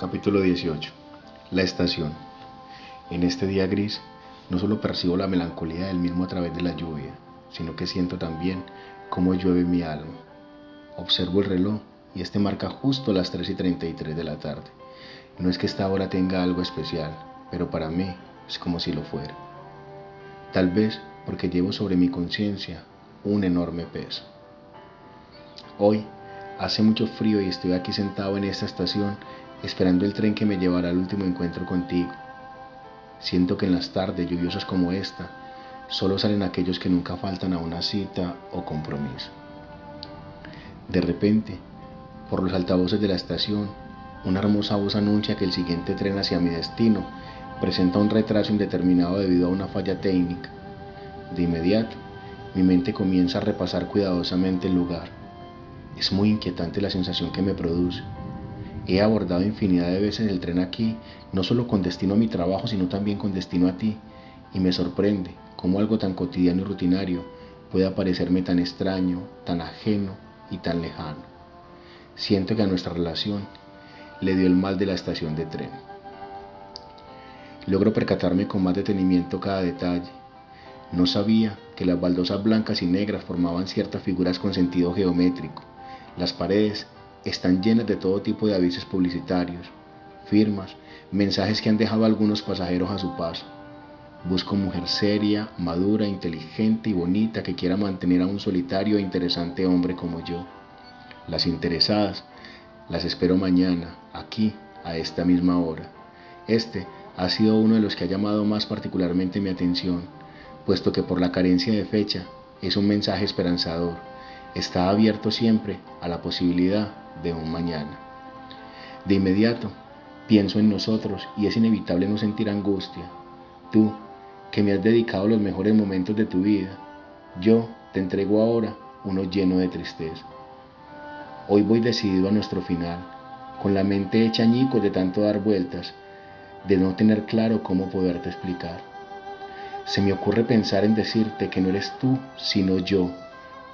Capítulo 18. La estación. En este día gris, no solo percibo la melancolía del mismo a través de la lluvia, sino que siento también cómo llueve mi alma. Observo el reloj y este marca justo las 3 y 33 de la tarde. No es que esta hora tenga algo especial, pero para mí es como si lo fuera. Tal vez porque llevo sobre mi conciencia un enorme peso. Hoy hace mucho frío y estoy aquí sentado en esta estación esperando el tren que me llevará al último encuentro contigo. Siento que en las tardes lluviosas como esta, solo salen aquellos que nunca faltan a una cita o compromiso. De repente, por los altavoces de la estación, una hermosa voz anuncia que el siguiente tren hacia mi destino presenta un retraso indeterminado debido a una falla técnica. De inmediato, mi mente comienza a repasar cuidadosamente el lugar. Es muy inquietante la sensación que me produce He abordado infinidad de veces el tren aquí, no solo con destino a mi trabajo, sino también con destino a ti. Y me sorprende cómo algo tan cotidiano y rutinario puede parecerme tan extraño, tan ajeno y tan lejano. Siento que a nuestra relación le dio el mal de la estación de tren. Logro percatarme con más detenimiento cada detalle. No sabía que las baldosas blancas y negras formaban ciertas figuras con sentido geométrico. Las paredes están llenas de todo tipo de avisos publicitarios, firmas, mensajes que han dejado algunos pasajeros a su paso. Busco mujer seria, madura, inteligente y bonita que quiera mantener a un solitario e interesante hombre como yo. Las interesadas las espero mañana, aquí, a esta misma hora. Este ha sido uno de los que ha llamado más particularmente mi atención, puesto que por la carencia de fecha es un mensaje esperanzador está abierto siempre a la posibilidad de un mañana. De inmediato, pienso en nosotros y es inevitable no sentir angustia. Tú, que me has dedicado los mejores momentos de tu vida, yo te entrego ahora uno lleno de tristeza. Hoy voy decidido a nuestro final, con la mente hecha añicos de tanto dar vueltas, de no tener claro cómo poderte explicar. Se me ocurre pensar en decirte que no eres tú, sino yo,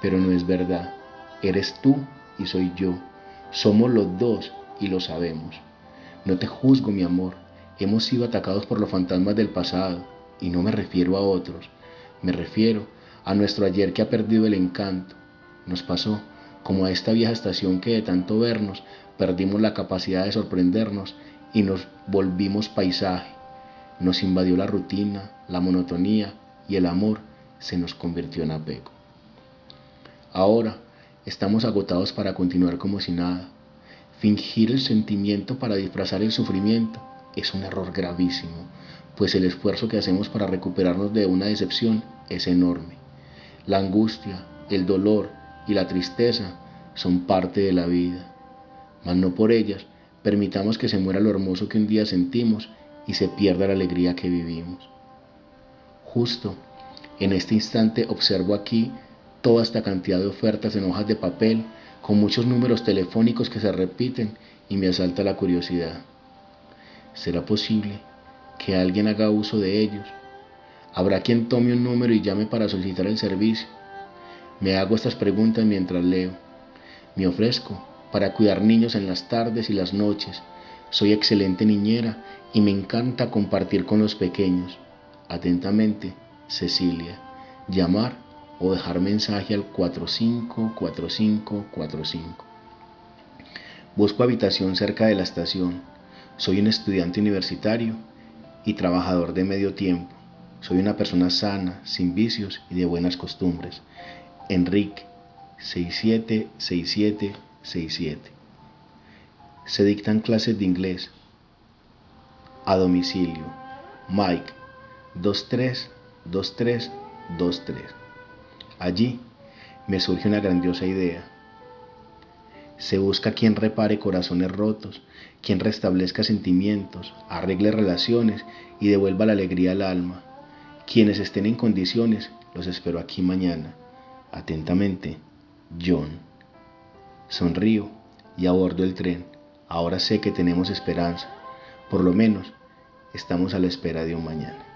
pero no es verdad. Eres tú y soy yo. Somos los dos y lo sabemos. No te juzgo, mi amor. Hemos sido atacados por los fantasmas del pasado y no me refiero a otros. Me refiero a nuestro ayer que ha perdido el encanto. Nos pasó como a esta vieja estación que de tanto vernos perdimos la capacidad de sorprendernos y nos volvimos paisaje. Nos invadió la rutina, la monotonía y el amor se nos convirtió en apego. Ahora estamos agotados para continuar como si nada. Fingir el sentimiento para disfrazar el sufrimiento es un error gravísimo, pues el esfuerzo que hacemos para recuperarnos de una decepción es enorme. La angustia, el dolor y la tristeza son parte de la vida, mas no por ellas permitamos que se muera lo hermoso que un día sentimos y se pierda la alegría que vivimos. Justo en este instante observo aquí toda esta cantidad de ofertas en hojas de papel, con muchos números telefónicos que se repiten y me asalta la curiosidad. ¿Será posible que alguien haga uso de ellos? ¿Habrá quien tome un número y llame para solicitar el servicio? Me hago estas preguntas mientras leo. Me ofrezco para cuidar niños en las tardes y las noches. Soy excelente niñera y me encanta compartir con los pequeños. Atentamente, Cecilia. Llamar o dejar mensaje al 454545. Busco habitación cerca de la estación. Soy un estudiante universitario y trabajador de medio tiempo. Soy una persona sana, sin vicios y de buenas costumbres. Enrique 676767. Se dictan clases de inglés. A domicilio. Mike 232323. Allí me surge una grandiosa idea. Se busca quien repare corazones rotos, quien restablezca sentimientos, arregle relaciones y devuelva la alegría al alma. Quienes estén en condiciones, los espero aquí mañana. Atentamente, John. Sonrío y abordo el tren. Ahora sé que tenemos esperanza. Por lo menos, estamos a la espera de un mañana.